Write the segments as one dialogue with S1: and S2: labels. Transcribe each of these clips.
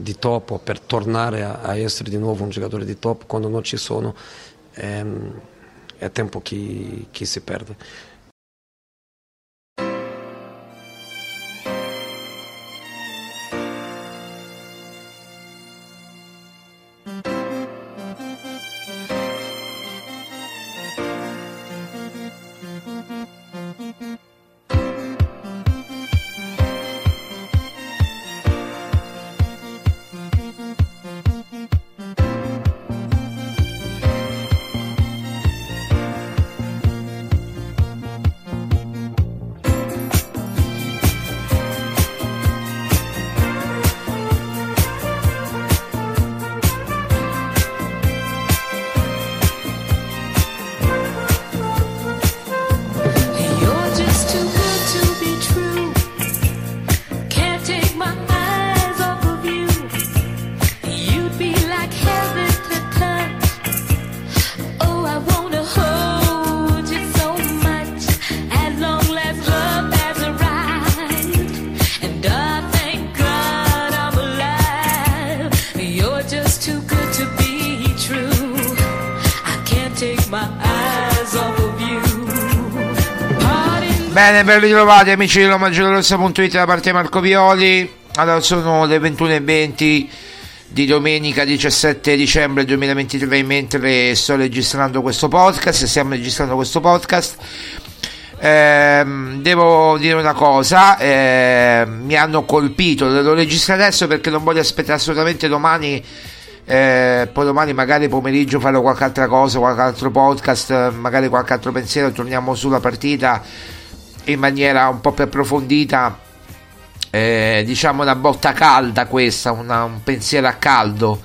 S1: di top o per tornare a, a essere di nuovo un giocatore di top quando non ci sono ehm, è tempo che, che si perde.
S2: Ben ritrovati amici di RomaGiallorossa.it da parte Marco Violi. Allora sono le 21.20 di domenica 17 dicembre 2023 mentre sto registrando questo podcast, stiamo registrando questo podcast. Ehm, devo dire una cosa, ehm, mi hanno colpito, lo registro adesso perché non voglio aspettare assolutamente domani, eh, poi domani magari pomeriggio farò qualche altra cosa, qualche altro podcast, magari qualche altro pensiero, torniamo sulla partita in maniera un po' più approfondita, eh, diciamo una botta calda questa, una- un pensiero a caldo.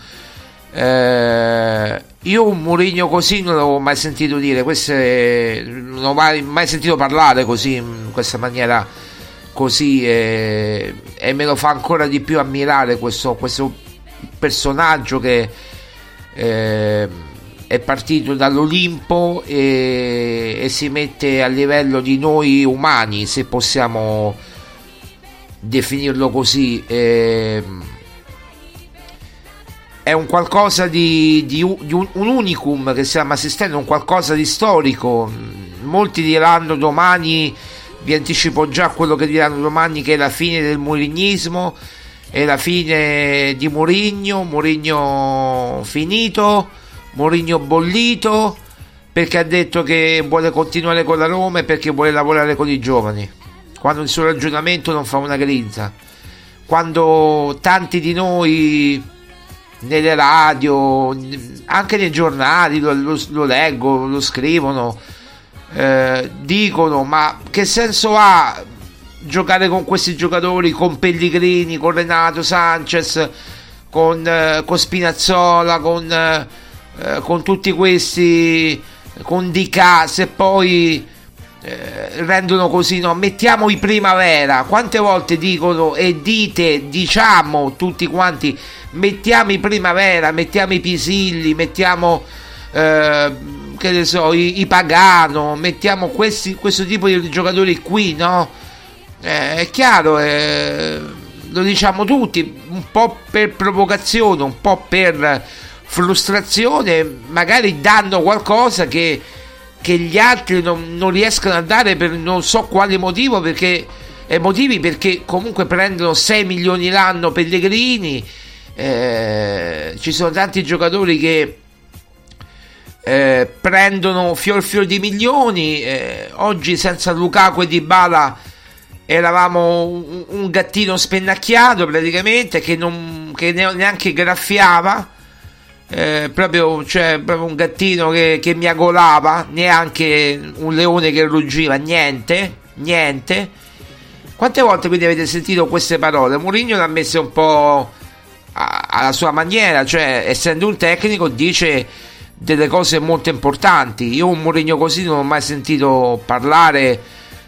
S2: Eh, io un Mourinho così non l'avevo mai sentito dire, questo è- non ho mai, mai sentito parlare così in questa maniera così e, e me lo fa ancora di più ammirare questo, questo personaggio che eh, è partito dall'Olimpo e, e si mette a livello di noi umani se possiamo definirlo così eh, è un qualcosa di, di, di un, un unicum che stiamo assistendo, un qualcosa di storico. Molti diranno domani, vi anticipo già quello che diranno domani, che è la fine del murignismo, è la fine di Murigno, Murigno finito, Murigno bollito, perché ha detto che vuole continuare con la Roma e perché vuole lavorare con i giovani, quando il suo ragionamento non fa una grinza. Quando tanti di noi nelle radio, anche nei giornali, lo, lo, lo leggo, lo scrivono, eh, dicono ma che senso ha giocare con questi giocatori, con Pellegrini, con Renato Sanchez, con, eh, con Spinazzola, con, eh, con, tutti questi, con Dica, se poi eh, rendono così, no? Mettiamo i primavera, quante volte dicono e dite, diciamo tutti quanti mettiamo i primavera, mettiamo i pisilli, mettiamo eh, che ne so, i, i pagano, mettiamo questi, questo tipo di giocatori qui, no? Eh, è chiaro, eh, lo diciamo tutti, un po' per provocazione, un po' per frustrazione, magari dando qualcosa che, che gli altri non, non riescono a dare per non so quale motivo, perché eh, motivi perché comunque prendono 6 milioni l'anno Pellegrini eh, ci sono tanti giocatori che eh, prendono fior fior di milioni. Eh, oggi senza Lukaku e Dybala eravamo un, un gattino spennacchiato praticamente che, non, che neanche graffiava. Eh, proprio, cioè, proprio un gattino che, che miagolava, neanche un leone che ruggiva, niente, niente. Quante volte quindi avete sentito queste parole? Mourinho l'ha messe un po' alla sua maniera, cioè essendo un tecnico dice delle cose molto importanti. Io un Mourinho così non ho mai sentito parlare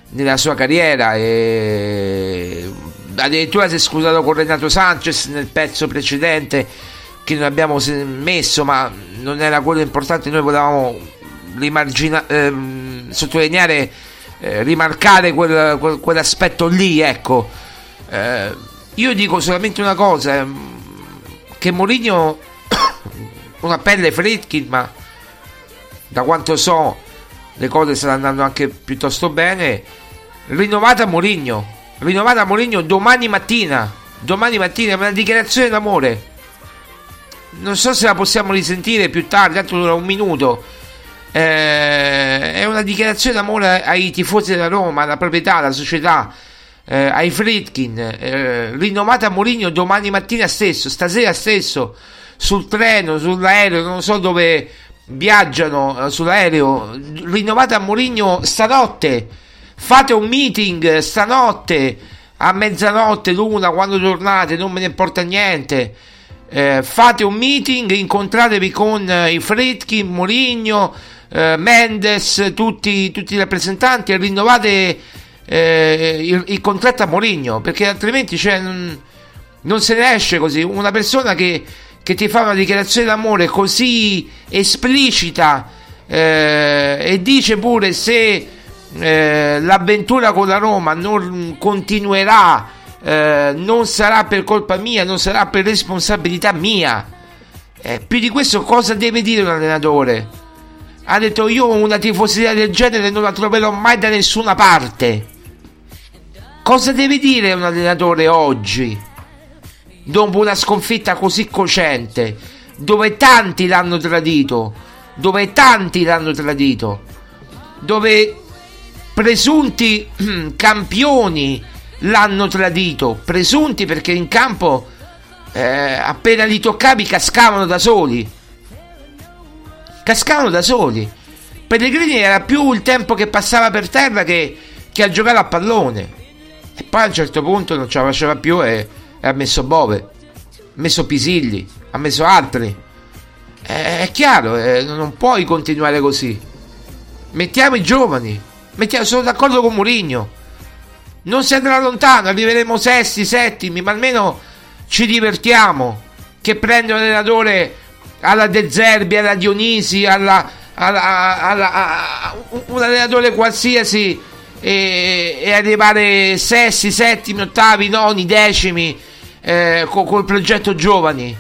S2: nella sua carriera e addirittura si è scusato con Renato Sanchez nel pezzo precedente che noi abbiamo messo, ma non era quello importante, noi volevamo ehm, sottolineare, eh, rimarcare quel, quel, quell'aspetto lì, ecco. Eh, io dico solamente una cosa, ehm, che Mourinho una pelle Fritkin ma da quanto so le cose stanno andando anche piuttosto bene. Rinnovata Mourinho rinnovata Mourinho domani mattina domani mattina una dichiarazione d'amore non so se la possiamo risentire più tardi tanto dura un minuto. Eh, è una dichiarazione d'amore ai tifosi della Roma alla proprietà alla società eh, ai Fritkin, eh, rinnovata a Mourinho domani mattina stesso, stasera stesso, sul treno, sull'aereo, non so dove viaggiano eh, sull'aereo, rinnovata a Mourinho stanotte, fate un meeting stanotte, a mezzanotte, l'una, quando tornate, non me ne importa niente. Eh, fate un meeting, incontratevi con eh, i Fritkin, Mourinho, eh, Mendes, tutti, tutti i rappresentanti e rinnovate eh, il, il, contratto a Mourinho perché altrimenti cioè, non, non, se ne esce così. Una persona che, che ti fa una dichiarazione d'amore così esplicita eh, e dice pure se eh, l'avventura con la Roma non continuerà eh, non sarà per colpa mia non sarà per responsabilità mia eh, più di questo cosa deve dire un allenatore ha detto io una tifoseria del genere non la troverò mai da nessuna parte Cosa deve dire un allenatore oggi? Dopo una sconfitta così cocente, dove tanti l'hanno tradito, dove tanti l'hanno tradito, dove presunti campioni l'hanno tradito, presunti perché in campo eh, appena li toccavi cascavano da soli. Cascavano da soli. Pellegrini era più il tempo che passava per terra che, che a giocare a pallone. E poi a un certo punto non ce la faceva più e, e ha messo Bove, ha messo Pisilli, ha messo altri. È, è chiaro, è, non puoi continuare così. Mettiamo i giovani. Mettiamo, sono d'accordo con Mourinho. Non si andrà lontano, arriveremo sesti, settimi, ma almeno ci divertiamo. Che prende un allenatore alla De Zerbi, alla Dionisi, alla, alla- alla- a- un allenatore qualsiasi e, e arrivare sesti, settimi, ottavi, noni, decimi eh, co- col progetto giovani.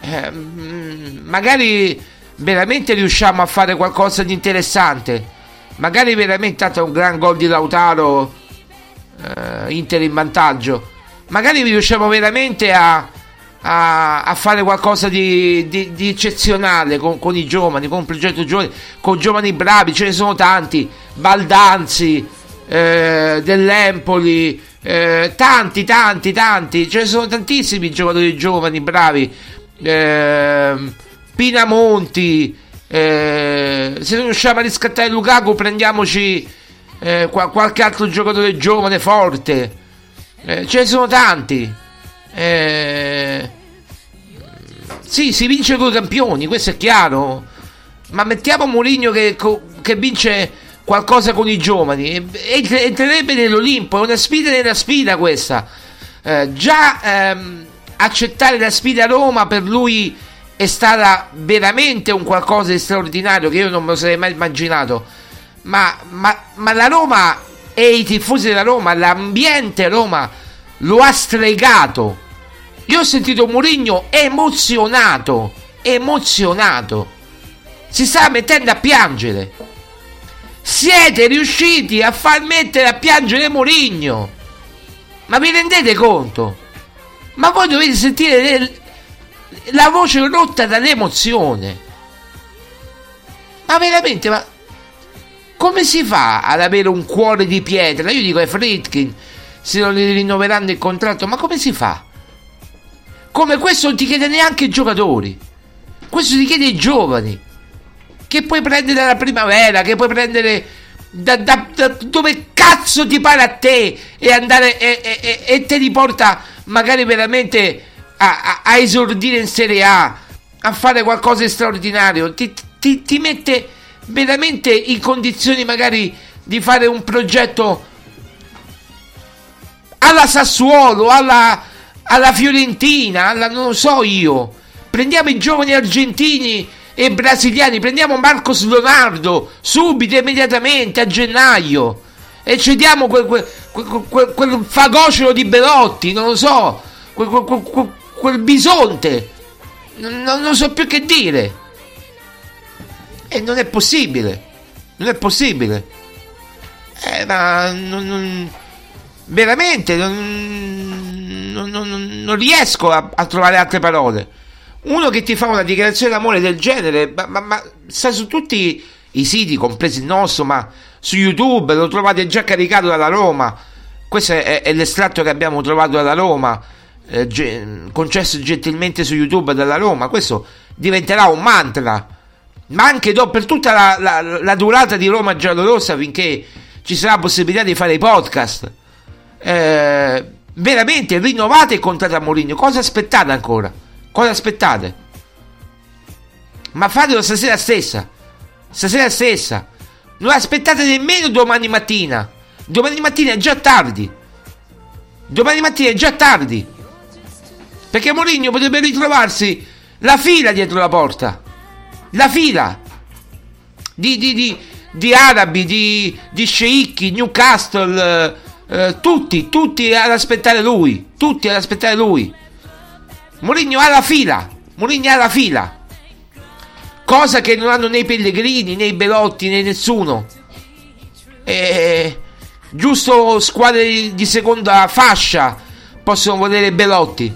S2: Eh, mm, magari veramente riusciamo a fare qualcosa di interessante. Magari veramente tanto un gran gol di Lautaro, eh, Inter in vantaggio. Magari riusciamo veramente a, a- a fare qualcosa di, di- di eccezionale con, con i giovani, con un progetto giovani, con giovani bravi, ce ne sono tanti, Baldanzi, eh, dell'Empoli, eh, tanti, tanti, tanti, ce ne sono tantissimi giocatori giovani, bravi, ehm, Pinamonti, eh, se non riusciamo a riscattare Lukaku prendiamoci eh, qua- qualche altro giocatore giovane, forte, Eh, ce ne sono tanti. Eh, sì, si vince con i campioni, questo è chiaro. Ma mettiamo Mourinho che, che vince qualcosa con i giovani. Entrerebbe nell'Olimpo, è una sfida nella sfida questa. Eh, già ehm, accettare la sfida a Roma per lui è stata veramente un qualcosa di straordinario che io non me lo sarei mai immaginato. Ma, ma- ma la Roma e i tifosi della Roma, l'ambiente Roma lo ha stregato. Io ho sentito Mourinho emozionato, emozionato. Si sta mettendo a piangere. Siete riusciti a far mettere a piangere Mourinho. Ma vi rendete conto? Ma voi dovete sentire le- la voce rotta dall'emozione. Ma veramente, ma come si fa ad avere un cuore di pietra? Io dico ai Fritkin, se non gli rinnoveranno il contratto, ma come si fa? Come questo non ti chiede neanche i giocatori, questo ti chiede i giovani, che puoi prendere dalla primavera, che puoi prendere da, da- da dove cazzo ti pare a te e andare e, e- e- te li porta magari veramente a, a- a esordire in Serie A, a fare qualcosa di straordinario, ti, ti- ti mette veramente in condizioni magari di fare un progetto alla Sassuolo, alla, alla Fiorentina, alla non so io. Prendiamo i giovani argentini e brasiliani, prendiamo Marcos Leonardo subito, immediatamente a gennaio e cediamo quel, quel, quel- quel- fagocero di Belotti, non lo so, quel, bisonte, non- non so più che dire. E non è possibile, non è possibile. Eh, ma non- non- veramente non, non- riesco a, a trovare altre parole. Uno che ti fa una dichiarazione d'amore del genere, ma, ma- ma sta su tutti i siti, compresi il nostro, ma su YouTube lo trovate già caricato dalla Roma. Questo è, è l'estratto che abbiamo trovato dalla Roma, eh, ge- concesso gentilmente su YouTube dalla Roma. Questo diventerà un mantra, ma anche dopo per tutta la, la- la durata di Roma giallorossa finché ci sarà la possibilità di fare i podcast. Eh, veramente rinnovate il contratto a Mourinho. Cosa aspettate ancora? Cosa aspettate? Ma fatelo stasera stessa. Stasera stessa. Non aspettate nemmeno domani mattina. Domani mattina è già tardi. Domani mattina è già tardi. Perché Mourinho potrebbe ritrovarsi la fila dietro la porta. La fila di, di, di, di arabi, di, di sceicchi, Newcastle, eh, eh, tutti, tutti ad aspettare lui. Tutti ad aspettare lui. Mourinho ha la fila. Mourinho ha la fila. Cosa che non hanno né Pellegrini, né Belotti, né nessuno. Eh, giusto squadre di seconda fascia possono volere Belotti.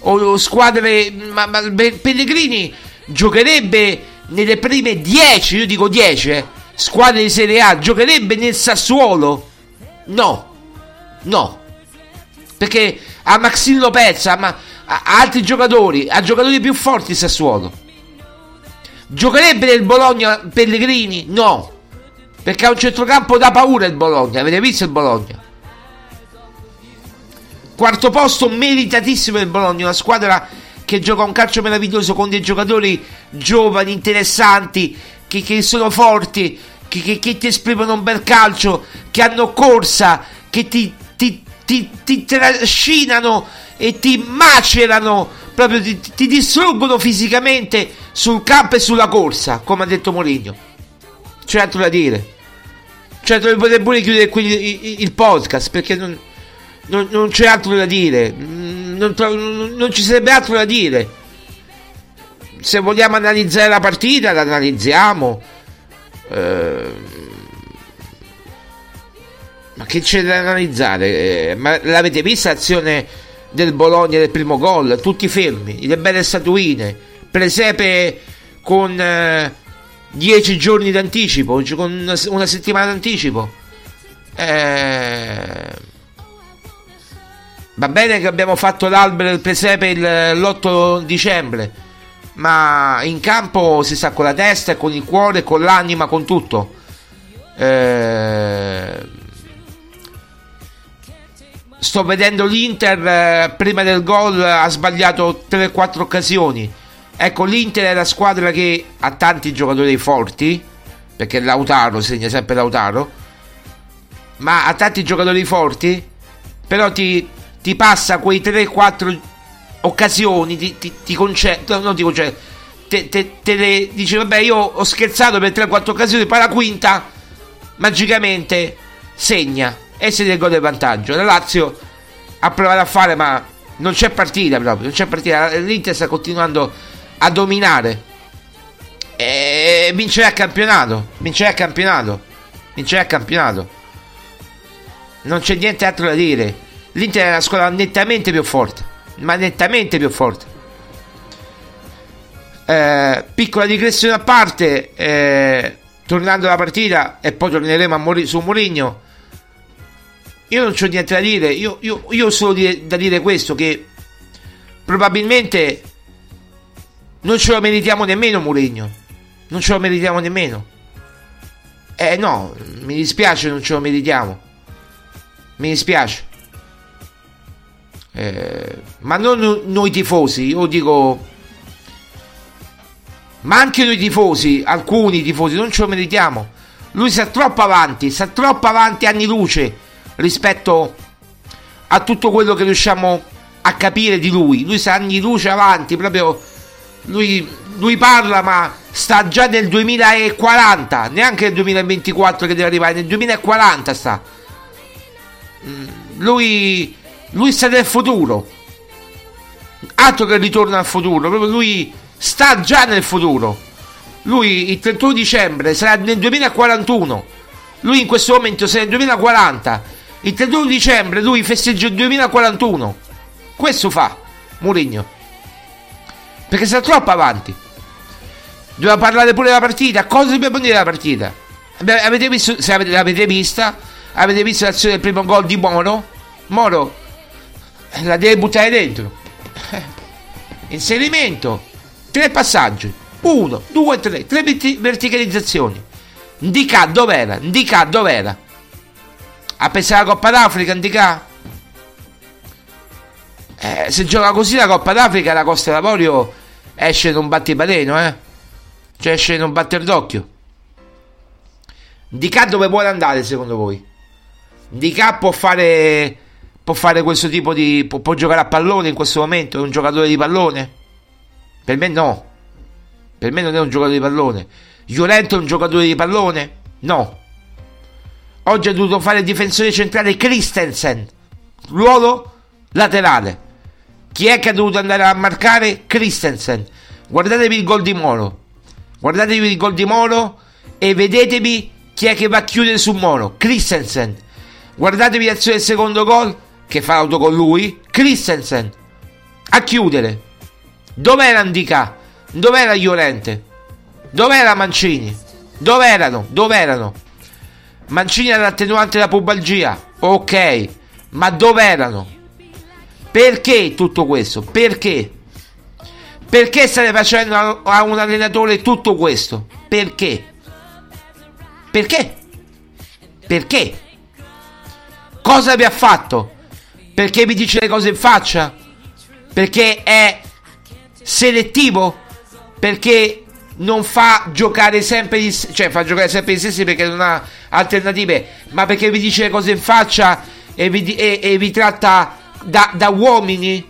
S2: O, squadre. Ma, ma Pellegrini giocherebbe nelle prime 10, io dico 10, eh, squadre di Serie A. Giocherebbe nel Sassuolo? No, no. Perché a Maxine Lopez, a, ma- a- altri giocatori, a giocatori più forti il Sassuolo. Giocherebbe nel Bologna Pellegrini? No. Perché ha un centrocampo da paura il Bologna. Avete visto il Bologna? Quarto posto meritatissimo il Bologna, una squadra che gioca un calcio meraviglioso con dei giocatori giovani, interessanti, che, che sono forti, che, che- che ti esprimono un bel calcio, che hanno corsa, che ti, ti- ti, ti trascinano e ti macerano, proprio ti, ti distruggono fisicamente sul campo e sulla corsa, come ha detto Mourinho. C'è altro da dire. Cioè, dovrei pure chiudere qui il, il podcast perché non, non, non c'è altro da dire. Non, non- ci sarebbe altro da dire. Se vogliamo analizzare la partita, la analizziamo. Eh, ma che c'è da analizzare? Eh, ma l'avete vista l'azione del Bologna del primo gol? Tutti fermi, le belle statuine. Presepe con 10 giorni d'anticipo, con una, una settimana d'anticipo. Eh, va bene che abbiamo fatto l'albero del presepe il- l'8 dicembre, ma in campo si sta con la testa, con il cuore, con l'anima, con tutto. Eh, sto vedendo l'Inter eh, prima del gol ha sbagliato 3-4 occasioni. Ecco, l'Inter è la squadra che ha tanti giocatori forti, perché Lautaro segna sempre Lautaro, ma ha tanti giocatori forti, però ti, ti passa quei 3-4 occasioni, ti, ti, ti concede, no, non ti concede, te, te- te le dice vabbè io ho scherzato per 3-4 occasioni, poi la quinta magicamente segna e si del gol del vantaggio. La Lazio ha provato a fare ma non c'è partita proprio, non c'è partita, l'Inter sta continuando a dominare e vincerà il campionato, vincerà il campionato, vincerà il campionato. Non c'è niente altro da dire. L'Inter è una squadra nettamente più forte, ma nettamente più forte. Eh, piccola digressione a parte, eh, tornando alla partita e poi torneremo a Mori- su Mourinho. Io non c'ho niente da dire, io, io, io ho solo dire- da dire questo, che probabilmente non ce lo meritiamo nemmeno Mourinho, non ce lo meritiamo nemmeno. Eh no, mi dispiace non ce lo meritiamo, mi dispiace. Eh, ma non noi tifosi, io dico ma anche noi tifosi, alcuni tifosi, non ce lo meritiamo. Lui sta troppo avanti, sta troppo avanti anni luce rispetto a tutto quello che riusciamo a capire di lui. Lui sta anni luce avanti, proprio lui, lui parla, ma sta già nel 2040, neanche nel 2024 che deve arrivare, nel 2040 sta. Mm, Lui, lui sta nel futuro. Altro che ritorno al futuro, proprio lui sta già nel futuro. Lui il 31 dicembre sarà nel 2041. Lui in questo momento sarà nel 2040. Il 31 dicembre lui festeggia il 2041. Questo fa Mourinho. Perché sta troppo avanti. Doveva parlare pure della partita. Cosa dobbiamo dire della partita? Avete visto, se avete, l'avete vista, avete visto l'azione del primo gol di Moro? Moro la deve buttare dentro. Eh, Inserimento, tre passaggi. Uno, due, tre, tre verti- verticalizzazioni. Ndika dov'era? Ndika dov'era? Ha pensato alla Coppa d'Africa, Ndika? Eh, se gioca così la Coppa d'Africa, la Costa d'Avorio esce in un battibaleno, eh? Cioè esce in un batter d'occhio. Ndika dove vuole andare secondo voi? Ndika può fare può fare questo tipo di può, può giocare a pallone in questo momento? È un giocatore di pallone? Per me no. Per me non è un giocatore di pallone. Llorente è un giocatore di pallone? No. Oggi ha dovuto fare il difensore centrale Christensen. Ruolo laterale. Chi è che ha dovuto andare a marcare? Christensen. Guardatevi il gol di Moro. Guardatevi il gol di Moro e vedetevi chi è che va a chiudere su Moro. Christensen. Guardatevi l'azione del secondo gol che fa l'auto con lui. Christensen. A chiudere. Dov'era Ndika? Dov'era Llorente? Dov'era Mancini? Dov'erano? Dov'erano? Mancini era l'attenuante della pubalgia. Ok. Ma dov'erano? Perché tutto questo? Perché? Perché state facendo a un allenatore tutto questo? Perché? Perché? Perché? Cosa vi ha fatto? Perché vi dice le cose in faccia? Perché è selettivo? Perché non fa giocare sempre gli stessi, cioè fa giocare sempre gli stessi perché non ha alternative, ma perché vi dice le cose in faccia e vi, e- e vi tratta da, da uomini?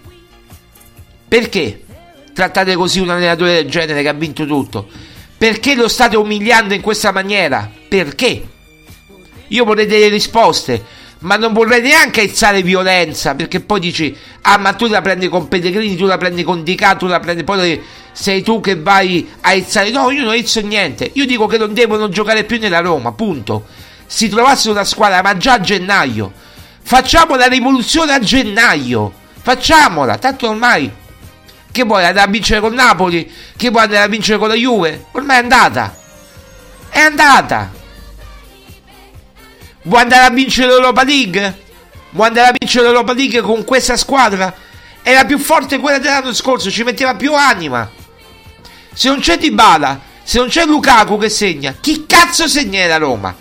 S2: Perché trattate così un allenatore del genere che ha vinto tutto? Perché lo state umiliando in questa maniera? Perché? Io vorrei delle risposte, ma non vorrei neanche aizzare violenza, perché poi dici, ah ma tu la prendi con Pellegrini, tu la prendi con Dica, tu la prendi, poi sei tu che vai a aizzare. No, io non aizzo niente, io dico che non devono giocare più nella Roma, punto. Si trovassero una squadra, ma già a gennaio. Facciamo la rivoluzione a gennaio, facciamola, tanto ormai che vuoi andare a vincere con Napoli? Che vuoi andare a vincere con la Juve? Ormai è andata. È andata. Vuoi andare a vincere l'Europa League? Vuoi andare a vincere l'Europa League con questa squadra? Era più forte quella dell'anno scorso, ci metteva più anima. Se non c'è Dybala, se non c'è Lukaku che segna, chi cazzo segna la Roma?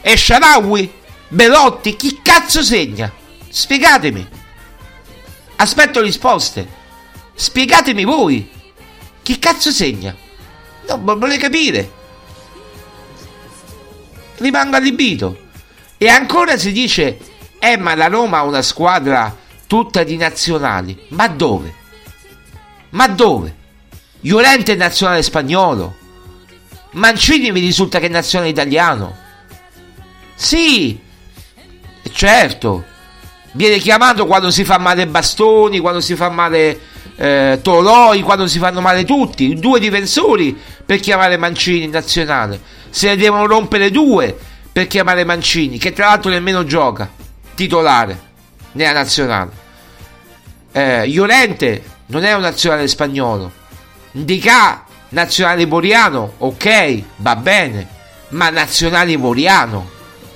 S2: E Sharawi? Belotti? Chi cazzo segna? Spiegatemi. Aspetto risposte. Spiegatemi voi. Chi cazzo segna? No, ma vorrei capire. Rimango allibito. E ancora si dice, eh ma la Roma ha una squadra tutta di nazionali. Ma dove? Ma dove? Llorente è nazionale spagnolo. Mancini mi risulta che è nazionale italiano. Sì, certo. Viene chiamato quando si fa male Bastoni, quando si fa male eh, Toloi, quando si fanno male tutti. Due difensori per chiamare Mancini in nazionale. Se ne devono rompere due per chiamare Mancini, che tra l'altro nemmeno gioca titolare nella nazionale. Eh, non è un nazionale spagnolo. Ndicà, nazionale ivoriano, ok, va bene, ma nazionale ivoriano,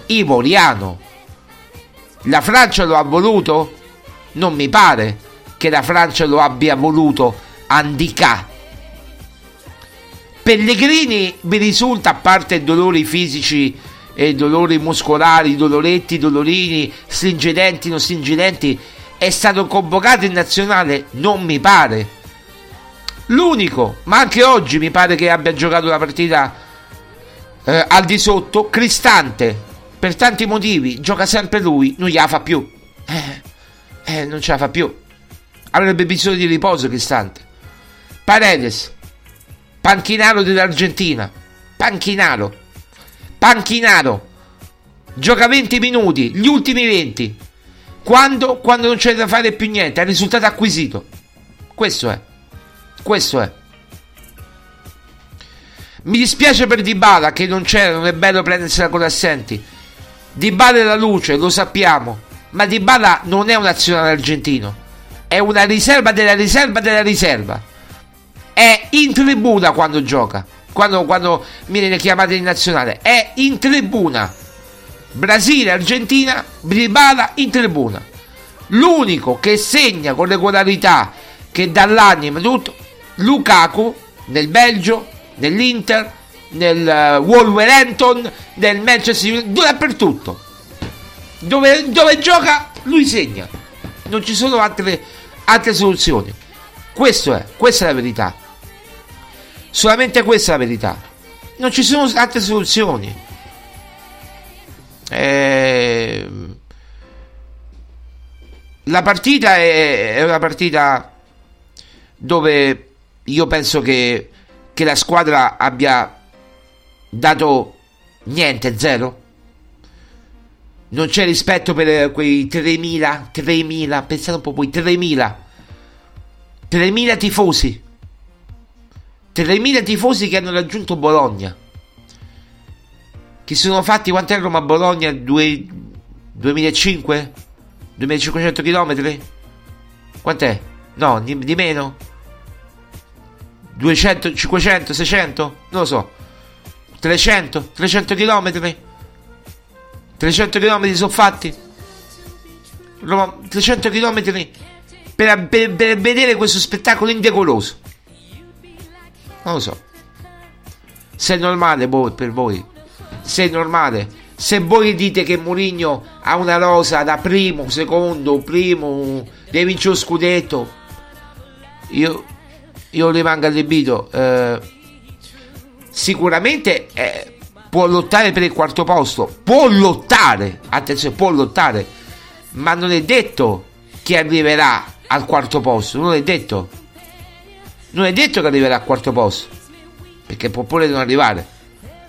S2: ivoriano. La Francia lo ha voluto? Non mi pare che la Francia lo abbia voluto Andicà. Pellegrini mi risulta, a parte dolori fisici e dolori muscolari, doloretti, dolorini, stringidenti, non stringidenti, è stato convocato in nazionale? Non mi pare. L'unico, ma anche oggi mi pare che abbia giocato la partita eh, al di sotto, Cristante. Per tanti motivi, gioca sempre lui, non gliela fa più. Eh, eh, non ce la fa più. Avrebbe bisogno di riposo, Cristante. Paredes, panchinaro dell'Argentina. Panchinaro. Panchinaro. Gioca 20 minuti, gli ultimi 20. Quando? Quando non c'è da fare più niente, è risultato acquisito. Questo è. Questo è. Mi dispiace per Dybala che non c'era, non è bello prendersela con assenti. Dybala è la luce, lo sappiamo. Ma Dybala non è un nazionale argentino. È una riserva della riserva della riserva. È in tribuna quando gioca. Quando, quando viene chiamato in nazionale. È in tribuna. Brasile, Argentina, Dybala in tribuna. L'unico che segna con regolarità, che dà l'anima tutto, Lukaku nel Belgio, nell'Inter, nel uh, Wolverhampton, nel Manchester United, dappertutto. Dove, dove gioca, lui segna. Non ci sono altre, altre soluzioni. È, questa è la verità. Solamente questa è la verità. Non ci sono altre soluzioni. Ehm, la partita è, è una partita dove io penso che, che la squadra abbia dato niente, zero. Non c'è rispetto per quei 3.000, 3.000, pensate un po' voi, 3.000. 3.000 tifosi. 3.000 tifosi che hanno raggiunto Bologna. Che sono fatti quanto è Roma Bologna? 2, 2005? 2500 km? Quant'è? No, di, di meno? 200, 500, 600? Non lo so. 300? 300 km? 300 km sono fatti? Roma, 300 km per, per, per vedere questo spettacolo indecoroso. Non lo so. Se è normale boh, per voi. Se è normale. Se voi dite che Mourinho ha una rosa da primo, secondo, primo, deve vincere lo scudetto, io, io rimango allibito. Eh, sicuramente eh, può lottare per il quarto posto. Può lottare. Attenzione, può lottare. ma non è detto che arriverà al quarto posto, non è detto. Non è detto che arriverà al quarto posto, perché può pure non arrivare.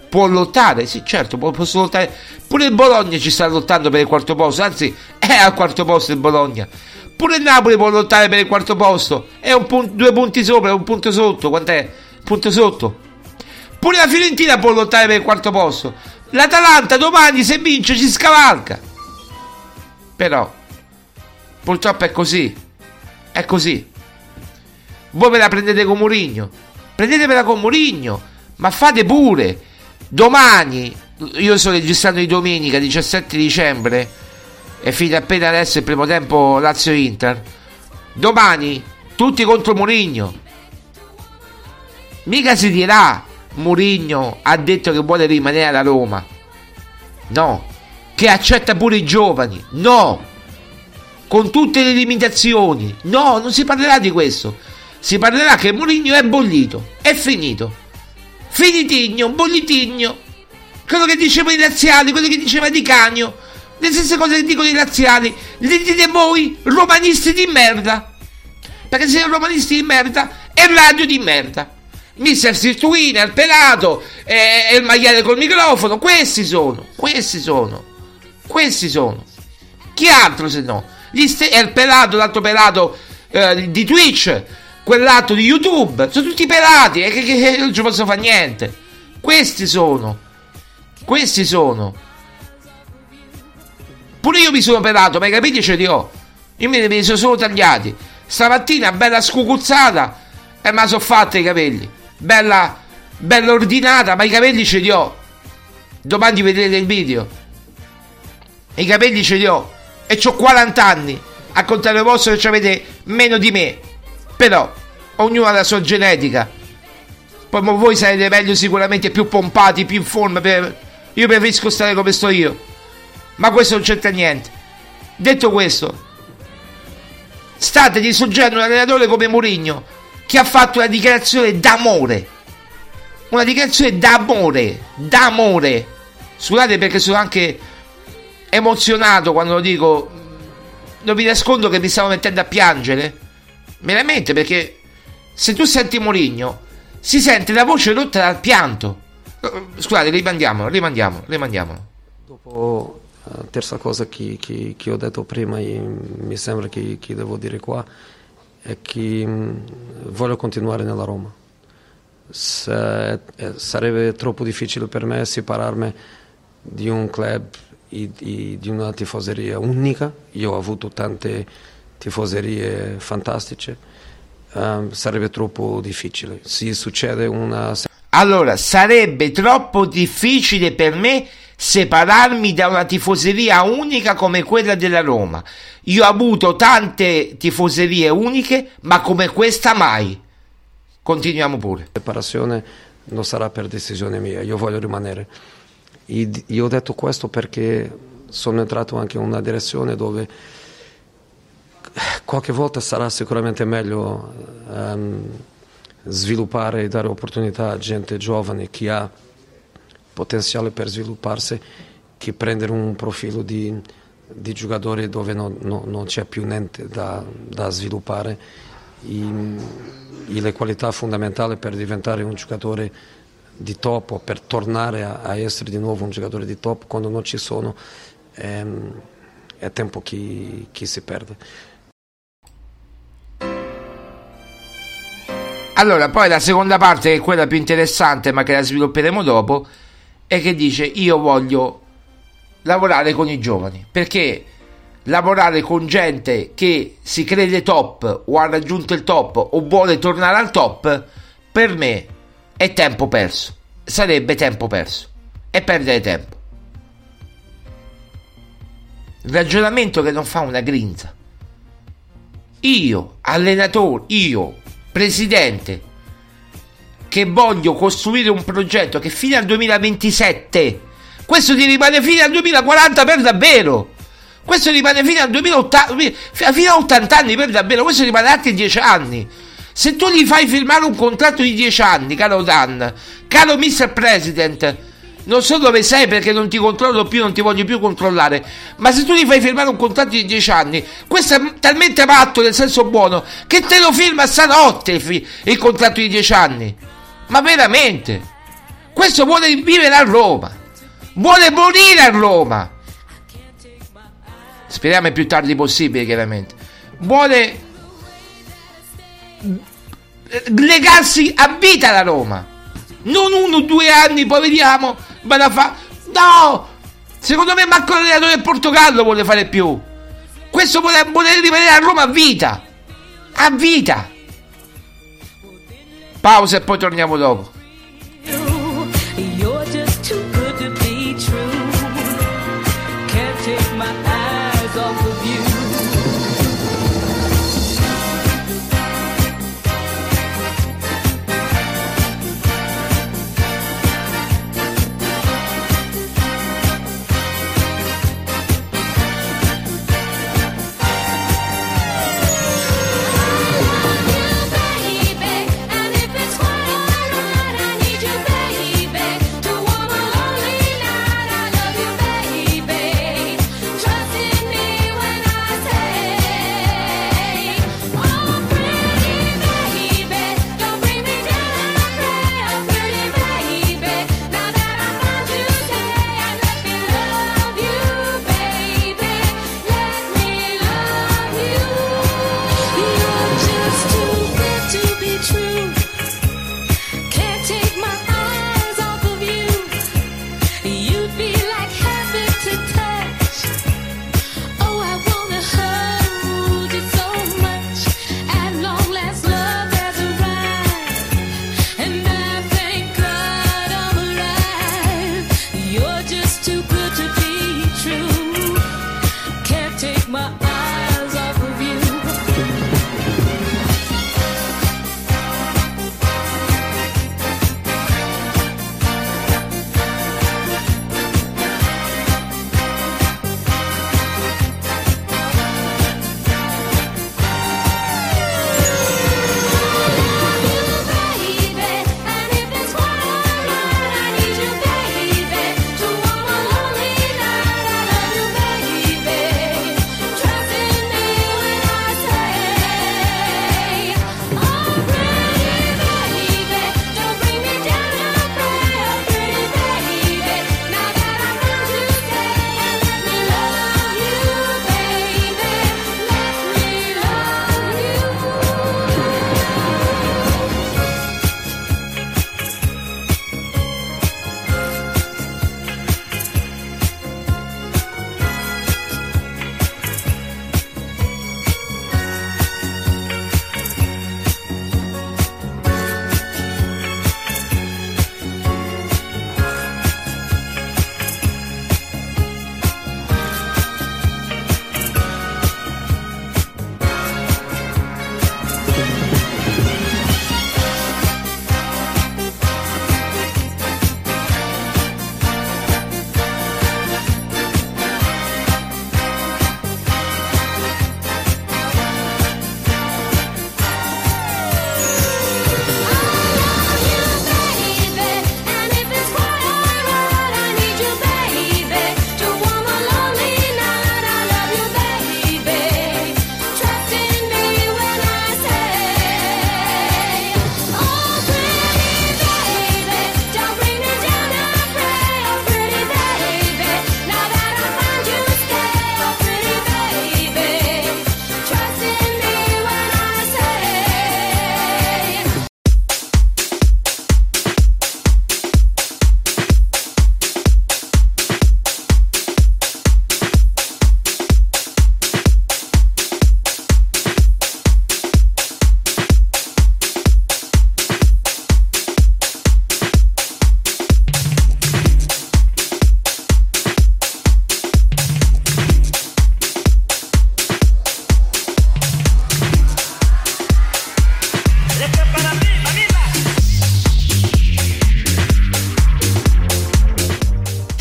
S2: Può lottare, sì certo, può, può lottare. Pure il Bologna ci sta lottando per il quarto posto, anzi è al quarto posto il Bologna. Pure il Napoli può lottare per il quarto posto, è un punto, due punti sopra, un punto sotto, quant'è? Un punto sotto. Pure la Fiorentina può lottare per il quarto posto. L'Atalanta domani se vince ci scavalca. Però purtroppo è così. È così. Voi ve la prendete con Murigno. Prendetevela con Murigno. Ma fate pure. Domani, io sto registrando di domenica 17 dicembre. E fino appena adesso il primo tempo Lazio-Inter. Domani tutti contro Murigno. Mica si dirà Murigno ha detto che vuole rimanere alla Roma. No. Che accetta pure i giovani. No. Con tutte le limitazioni. No, non si parlerà di questo. Si parlerà che Murigno è bollito. È finito. Finitigno, bollitigno. Quello che diceva i laziali, quello che diceva Di Canio. Le stesse cose che dicono i laziali. Le dite voi, romanisti di merda. Perché siete romanisti di merda e radio di merda. Mister Sirtuina, il pelato e, il magliare col microfono. Questi sono, questi sono, questi sono. Chi altro se no? Gli st- è il pelato, l'altro pelato eh, di Twitch, quell'altro di YouTube. Sono tutti pelati e che, non ci posso fare niente. Questi sono, questi sono. Pure io mi sono pelato, ma i capelli ce li ho. Io me li sono solo tagliati. Stamattina, bella scucuzzata, e me la sono fatta i capelli bella, bella ordinata, ma i capelli ce li ho. Domani vedrete il video. I capelli ce li ho. E ho 40 anni. A contare vostro che avete meno di me. Però, ognuno ha la sua genetica. Poi voi sarete meglio sicuramente più pompati, più in forma. Per... Io preferisco stare come sto io. Ma questo non c'entra niente. Detto questo, state distruggendo un allenatore come Mourinho che ha fatto una dichiarazione d'amore. Una dichiarazione d'amore, d'amore. Scusate perché sono anche emozionato quando lo dico. Non vi nascondo che mi stavo mettendo a piangere. Veramente perché se tu senti Moligno si sente la voce rotta dal pianto. Scusate, rimandiamolo, rimandiamolo, rimandiamolo.
S1: Dopo la terza cosa che, che, che ho detto prima, mi sembra che, che devo dire qua è che voglio continuare nella Roma. Se, eh, sarebbe troppo difficile per me separarmi di un club e di, di, una tifoseria unica. Io ho avuto tante tifoserie fantastiche. Um, sarebbe troppo difficile. Se succede una.
S2: Allora, sarebbe troppo difficile per me separarmi da una tifoseria unica come quella della Roma. Io ho avuto tante tifoserie uniche, ma come questa mai. Continuiamo pure.
S1: La separazione non sarà per decisione mia, io voglio rimanere. Io ho detto questo perché sono entrato anche in una direzione dove qualche volta sarà sicuramente meglio um, sviluppare e dare opportunità a gente giovane che ha potenziale per svilupparsi che prendere un profilo di, di giocatore dove non, no, non, c'è più niente da, da sviluppare e, e, le qualità fondamentali per diventare un giocatore di top o per tornare a, a essere di nuovo un giocatore di top quando non ci sono è, è tempo che, che si perde.
S2: Allora, poi la seconda parte, che è quella più interessante, ma che la svilupperemo dopo, e che dice io voglio lavorare con i giovani perché lavorare con gente che si crede top o ha raggiunto il top o vuole tornare al top per me è tempo perso. Sarebbe tempo perso. E perdere tempo. Ragionamento che non fa una grinza. Io allenatore io presidente che voglio costruire un progetto che fino al 2027 questo ti rimane fino al 2040 per davvero questo rimane fino al 2080 fino a 80 anni per davvero questo rimane altri 10 anni se tu gli fai firmare un contratto di 10 anni caro Dan caro Mr. President
S3: Non so dove sei perché non ti controllo più, non ti voglio più controllare. Ma se tu gli fai firmare un contratto di 10 anni, questo è talmente matto nel senso buono che te lo firma stanotte il, il contratto di 10 anni. Ma veramente? Questo vuole vivere a Roma. Vuole morire a Roma. Speriamo il più tardi possibile, chiaramente. Vuole legarsi a vita alla Roma. Non uno o due anni, poi vediamo. Ma la fa. No! Secondo me Marco l'allenatore del Portogallo vuole fare più. Questo vuole, vuole rimanere a Roma a vita. A vita. Pausa e poi torniamo dopo.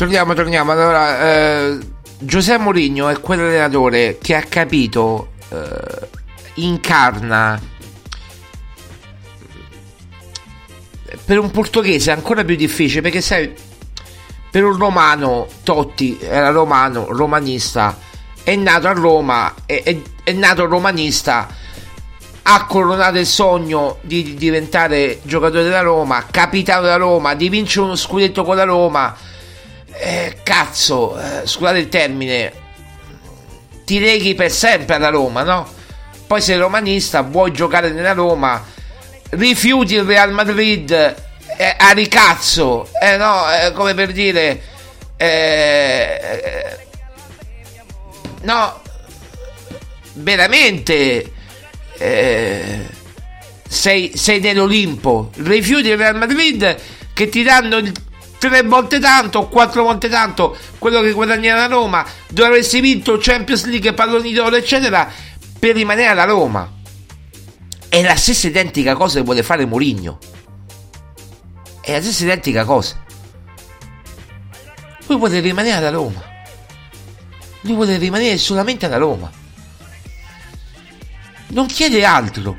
S3: Torniamo, torniamo. Allora, eh, Giuseppe Mourinho è quell'allenatore che ha capito, eh, incarna per un portoghese è ancora più difficile perché sai
S2: per un romano, Totti era romano, romanista, è nato a Roma, è, è- è nato romanista, ha coronato il sogno di diventare giocatore della Roma, capitano della Roma, di vincere uno scudetto con la Roma. Eh, cazzo, eh, scusate il termine, ti leghi per sempre alla Roma, no? Poi sei romanista, vuoi giocare nella Roma, rifiuti il Real Madrid eh, a ricazzo, eh no, eh, come per dire, eh, eh, no, veramente sei, sei nell'Olimpo, rifiuti il Real Madrid che ti danno il tre volte tanto quattro volte tanto quello che guadagna la Roma, dove avresti vinto Champions League, palloni d'oro, eccetera, per rimanere alla Roma. È la stessa identica cosa che vuole fare Mourinho. È la stessa identica cosa. Lui vuole rimanere alla Roma. Lui vuole rimanere solamente alla Roma. Non chiede altro.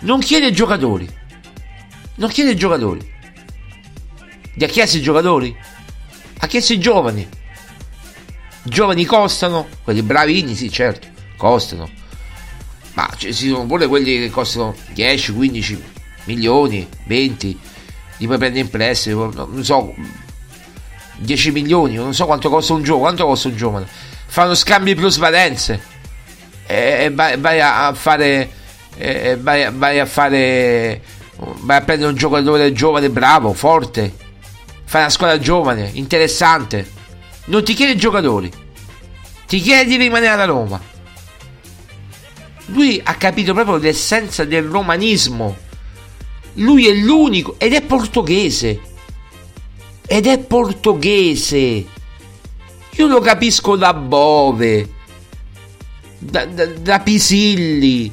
S2: Non chiede giocatori. Non chiede giocatori. Gli ha chiesto i giocatori? Ha chiesto i giovani. I giovani costano, quelli bravini, sì, certo, costano. Ma ci sono pure quelli che costano 10, 15 milioni, 20, li puoi prendere in prestito, non so, 10 milioni, non so quanto costa un giovane, quanto costa un giovane. Fanno scambi plus valenze e, e vai, vai a fare e vai, vai a fare vai a prendere un giocatore giovane bravo, forte fai una squadra giovane, interessante. Non ti chiede giocatori ti chiede di rimanere alla Roma. Lui ha capito proprio l'essenza del romanismo. Lui è l'unico ed è portoghese. Ed è portoghese. Io lo capisco da Bove da, da, da Pisilli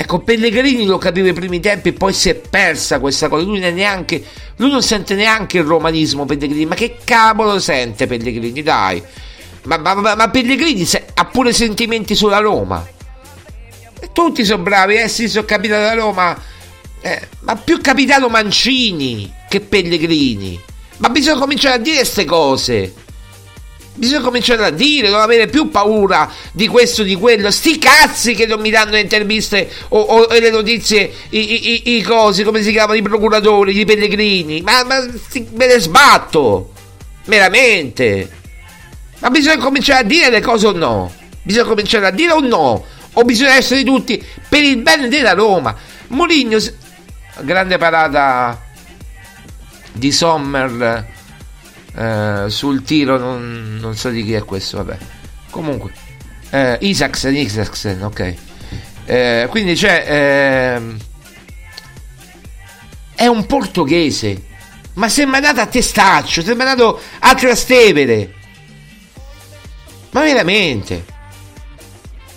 S2: ecco Pellegrini lo capiva ai primi tempi poi si è persa questa cosa. Lui, neanche, lui non sente neanche il romanismo Pellegrini. Ma che cavolo sente Pellegrini? Dai. Ma, ma, ma, ma Pellegrini se, ha pure sentimenti sulla Roma. E tutti sono bravi eh sì sono capitano da Roma. Eh, ma più capitano Mancini che Pellegrini. Ma bisogna cominciare a dire queste cose Bisogna cominciare a dire, non avere più paura di questo, di quello. Sti cazzi che non mi danno le interviste o, o le notizie, i, i, i, cosi, come si chiamano, i procuratori, i pellegrini. Ma, ma me ne sbatto. Veramente. Ma bisogna cominciare a dire le cose o no? Bisogna cominciare a dire o no? O bisogna essere tutti per il bene della Roma? Mourinho, grande parata di Sommer eh, sul tiro non, non, so di chi è questo vabbè. Comunque eh, Isaacsen Isaacsen ok. Eh, quindi c'è ehm, è un portoghese ma sembra nato a Testaccio sembra nato a Trastevere. Ma veramente?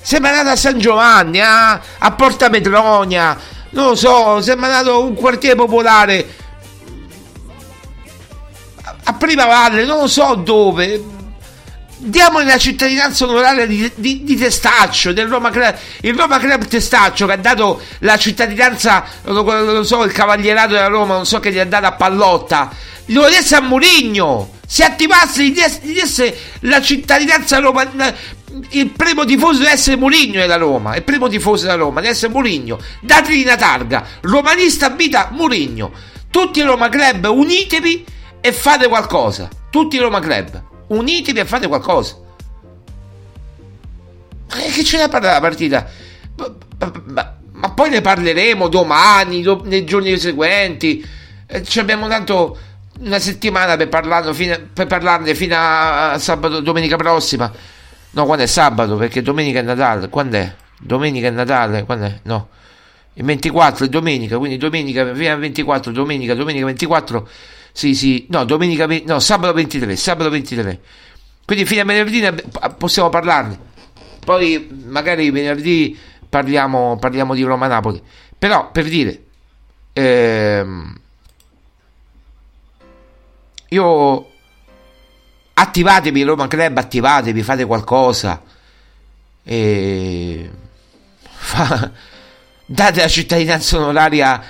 S2: Sembra nato a San Giovanni a, a Porta Metronia non lo so sembra nato un quartiere popolare a Prima Valle, non lo so dove. Diamogli la cittadinanza onoraria di, di, di Testaccio, del Roma Club, il Roma Club Testaccio che ha dato la cittadinanza, non lo so, il cavalierato della Roma, non so che gli ha dato a Pallotta. Lo desse a Murigno. Se attivasse, gli desse, gli desse la cittadinanza Roma. Il primo tifoso deve essere Murigno della Roma. Il primo tifoso della Roma deve essere Murigno. Dategli una targa. Romanista vita Murigno. Tutti i Roma Club unitevi e fate qualcosa. Tutti i Roma Club, unitevi e fate qualcosa. Ma che ce ne parla la partita? Ma, ma, ma, poi ne parleremo domani, do, nei giorni seguenti. Eh, ci abbiamo tanto una settimana per, parlarlo, fino, per parlarne fino a sabato, domenica prossima. No, quando è sabato? Perché domenica è Natale. Quando è? Domenica è Natale? Quando è? No. Il 24 è domenica, quindi domenica fino al 24, domenica, domenica 24 sì, sì, no, domenica, no, sabato 23, sabato 23. Quindi fino a venerdì possiamo parlarne. Poi magari venerdì parliamo, parliamo di Roma-Napoli. Però, per dire, ehm, io attivatevi Roma Club, attivatevi, fate qualcosa. E fa, date la cittadinanza onoraria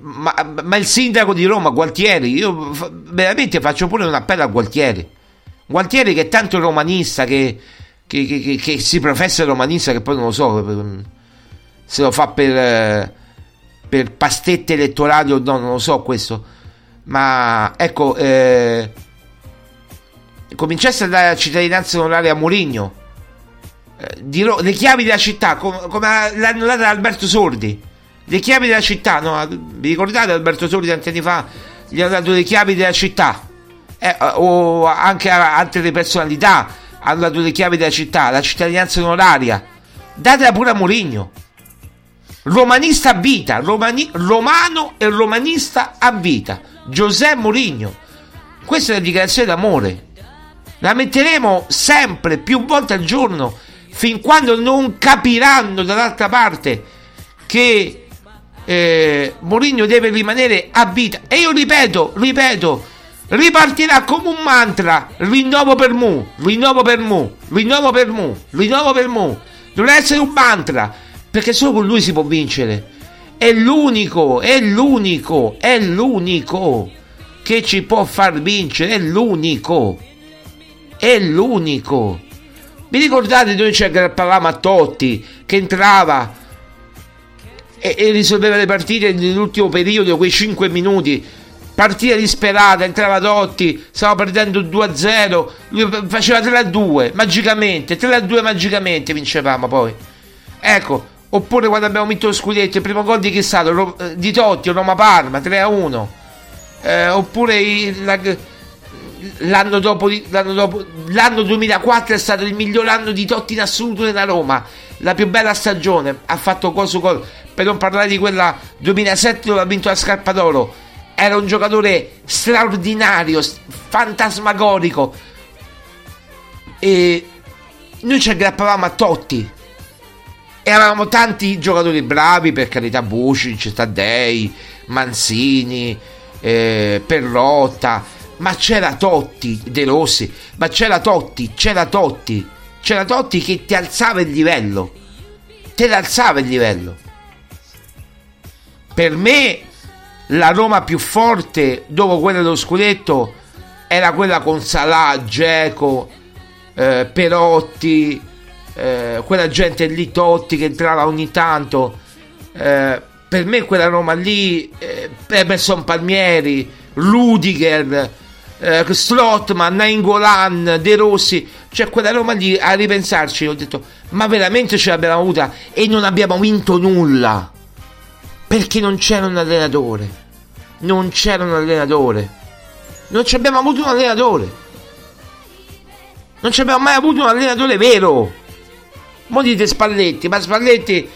S2: ma, ma il sindaco di Roma, Gualtieri, io veramente faccio pure un appello a Gualtieri. Gualtieri che è tanto romanista, che, che- che- che- si professa romanista, che poi non lo so se lo fa per, per pastette elettorali o no, non lo so questo. Ma ecco, eh, cominciasse a dare la cittadinanza onoraria a Mourinho. Eh, Ro- le chiavi della città, com- come l'hanno data Alberto Sordi. Le chiavi della città, no? Vi ricordate Alberto Sordi tanti anni fa? Gli hanno dato le chiavi della città. Eh, o anche altre personalità hanno dato le chiavi della città, la cittadinanza onoraria. Datela pure a Mourinho. Romanista a vita, romani- romano e romanista a vita. Giuseppe Mourinho. Questa è la dichiarazione d'amore. La metteremo sempre, più volte al giorno, fin quando non capiranno dall'altra parte che eh, Mourinho deve rimanere a vita. E io ripeto, ripeto, ripartirà come un mantra, rinnovo per Mu, rinnovo per Mu, rinnovo per Mu, rinnovo per Mu. Dovrà essere un mantra, perché solo con lui si può vincere. È l'unico, è l'unico, è l'unico che ci può far vincere, è l'unico. È l'unico. Vi ricordate noi ci aggrappavamo a Totti che entrava e, e risolveva le partite nell'ultimo periodo, quei 5 minuti. Partita disperata, entrava Totti, stava perdendo 2-0, lui faceva 3-2 magicamente, 3-2 magicamente vincevamo poi. Ecco, oppure quando abbiamo vinto lo scudetto, il primo gol di chi è stato? Eh, di Totti, Roma-Parma, 3-1. Eh, oppure la- l'anno dopo, l'anno dopo l'anno 2004 è stato il miglior anno di Totti in assoluto nella Roma la più bella stagione ha fatto gol su gol per non parlare di quella 2007 dove ha vinto la scarpa d'oro. Era un giocatore straordinario fantasmagorico. E noi ci aggrappavamo a Totti. E avevamo tanti giocatori bravi per carità Vucic, Taddei, Manzini, eh, Perrotta, ma c'era Totti, De Rossi, ma c'era Totti, c'era Totti, c'era Totti che ti alzava il livello, te alzava il livello. Per me la Roma più forte dopo quella dello scudetto era quella con Salah, Geco, eh, Perotti, eh, quella gente lì Totti che entrava ogni tanto. Eh, per me quella Roma lì, eh, Emerson Palmieri, Rudiger, eh, Strottman, Nainggolan, De Rossi, cioè quella Roma lì a ripensarci ho detto ma veramente ce l'abbiamo avuta e non abbiamo vinto nulla perché non c'era un allenatore. Non c'era un allenatore. Non ci abbiamo avuto un allenatore. Non ci abbiamo mai avuto un allenatore vero. Mo dite Spalletti ma Spalletti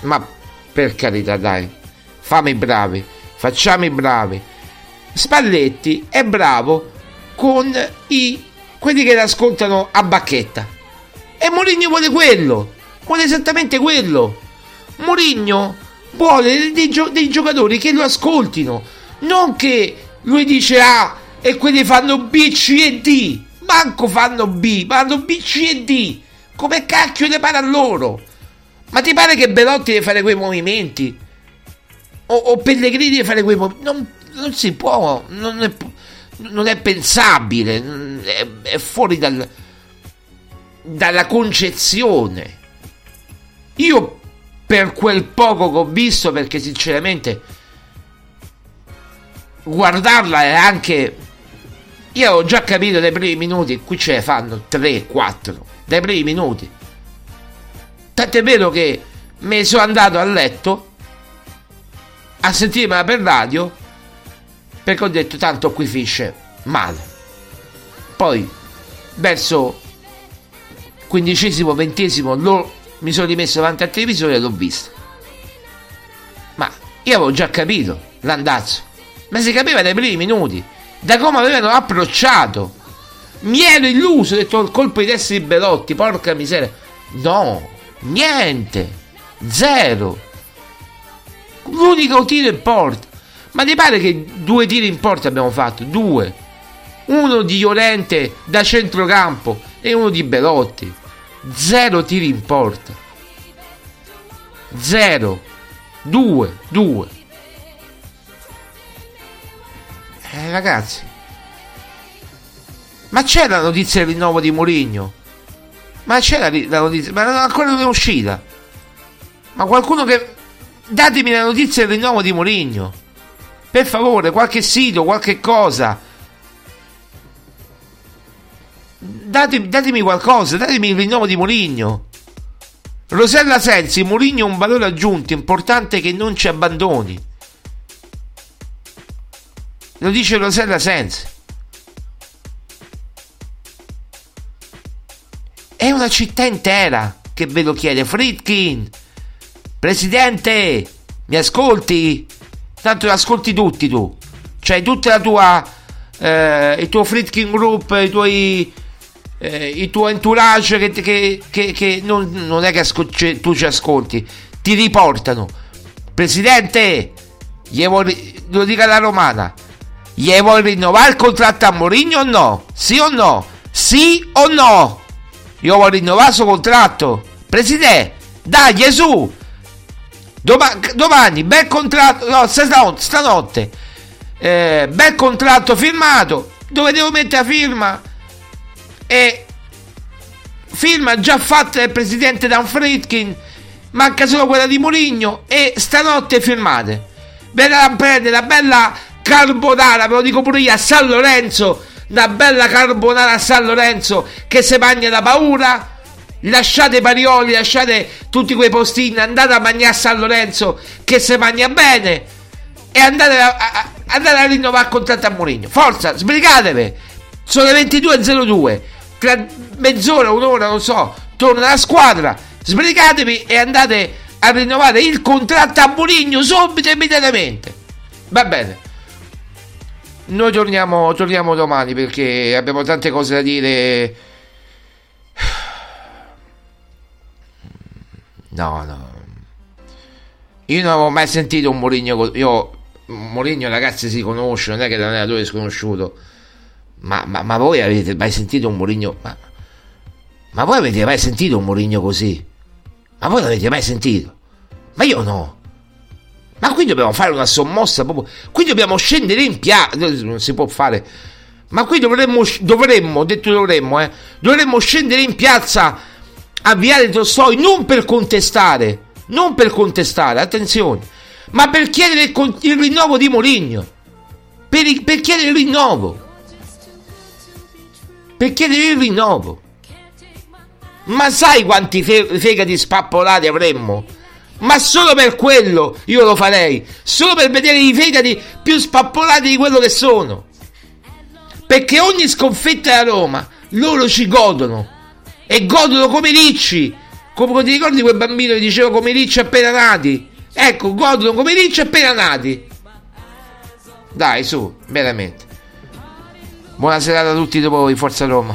S2: ma per carità dai fammi bravi facciamo i bravi. Spalletti è bravo con i, quelli che l'ascoltano a bacchetta. E Mourinho vuole quello vuole esattamente quello. Mourinho vuole dei, gio- dei giocatori che lo ascoltino. Non che lui dice A e quelli fanno B, C e D. Manco fanno B fanno B, C e D. Come cacchio ne pare a loro? Ma ti pare che Belotti deve fare quei movimenti? O, o Pellegrini deve fare quei movimenti non, non si può non è, non è pensabile è, è fuori dal, dalla concezione. Io per quel poco che ho visto perché sinceramente guardarla è anche io ho già capito dai primi minuti qui ce ne fanno 3 4 dai primi minuti. Tant'è vero che me sono andato a letto a sentirmela per radio perché ho detto tanto qui finisce male. Poi verso quindicesimo ventesimo lo, mi sono rimesso davanti al televisore e l'ho vista ma io avevo già capito l'andazzo. Ma si capiva dai primi minuti da come avevano approcciato. Mi ero illuso ho detto il colpo di testa di Belotti porca miseria. No niente zero. L'unico tiro in porta. Ma ti pare che due tiri in porta abbiamo fatto? Due. Uno di Llorente da centrocampo e uno di Belotti 0 tiri in porta. 0. 2. 2. Eh, ragazzi. Ma c'è la notizia del rinnovo di Mourinho? Ma c'è la, la notizia? Ma ancora non è uscita. Ma qualcuno che... Datemi la notizia del rinnovo di Mourinho. Per favore, qualche sito, qualche cosa Datemi, datemi qualcosa, datemi il rinnovo di Mourinho. Rosella Sensi, Mourinho è un valore aggiunto importante che non ci abbandoni. Lo dice Rosella Sensi. È una città intera che ve lo chiede. Fritkin, presidente, mi ascolti? Tanto lo ascolti tutti tu. C'hai tutta la tua. eh, il tuo Fritkin Group, i tuoi. Eh, il tuo entourage che, che- che- che non, non è che ascol- ce- tu ci ascolti, ti riportano. Presidente, vuoi- lo dica la romana. Gli vuoi rinnovare il contratto a Mourinho o no? Sì o no? Sì o no? Io voglio rinnovare il suo contratto. Presidente, dai Gesù. Doma- domani, bel contratto. No, stanotte. stanotte eh, bel contratto firmato. Dove devo mettere la firma? E firma già fatta dal presidente Dan Fritkin. Manca solo quella di Mourinho. E stanotte firmate. Verrà a prendere la bella carbonara. Ve lo dico pure io a San Lorenzo. Una bella carbonara a San Lorenzo che si mangia da paura. Lasciate Parioli, lasciate tutti quei postini, andate a mangiare a San Lorenzo che si mangia bene e andate a, a- andate a rinnovare il contratto a Mourinho. Forza, sbrigatevi! Sono le 22.02. Tra mezz'ora, un'ora, non so, torna la squadra. Sbrigatevi e andate a rinnovare il contratto a Mourinho subito, immediatamente. Va bene. Noi torniamo, torniamo domani perché abbiamo tante cose da dire. No, no. Io non avevo mai sentito un Mourinho. Io, Mourinho, ragazzi, si conosce, non è che è un allenatore sconosciuto. Ma, ma- ma voi avete mai sentito un Mourinho? Ma, ma voi avete mai sentito un Mourinho così? Ma voi l'avete mai sentito? Ma io no. Ma qui dobbiamo fare una sommossa proprio. Qui dobbiamo scendere in piazza. Non si può fare. Ma qui dovremmo, dovremmo, detto dovremmo, eh, dovremmo scendere in piazza a Viale Tolstoi non per contestare, non per contestare, attenzione, ma per chiedere il, il rinnovo di Mourinho. Per, per chiedere il rinnovo. Per chiedere il rinnovo. Ma sai quanti fe- fegati spappolati avremmo? Ma solo per quello io lo farei. Solo per vedere i fegati più spappolati di quello che sono. Perché ogni sconfitta da Roma loro ci godono. E godono come ricci. Come ti ricordi quel bambino che diceva come ricci appena nati? Ecco, godono come ricci appena nati. Dai, su, veramente. Buona serata a tutti voi, Forza Roma.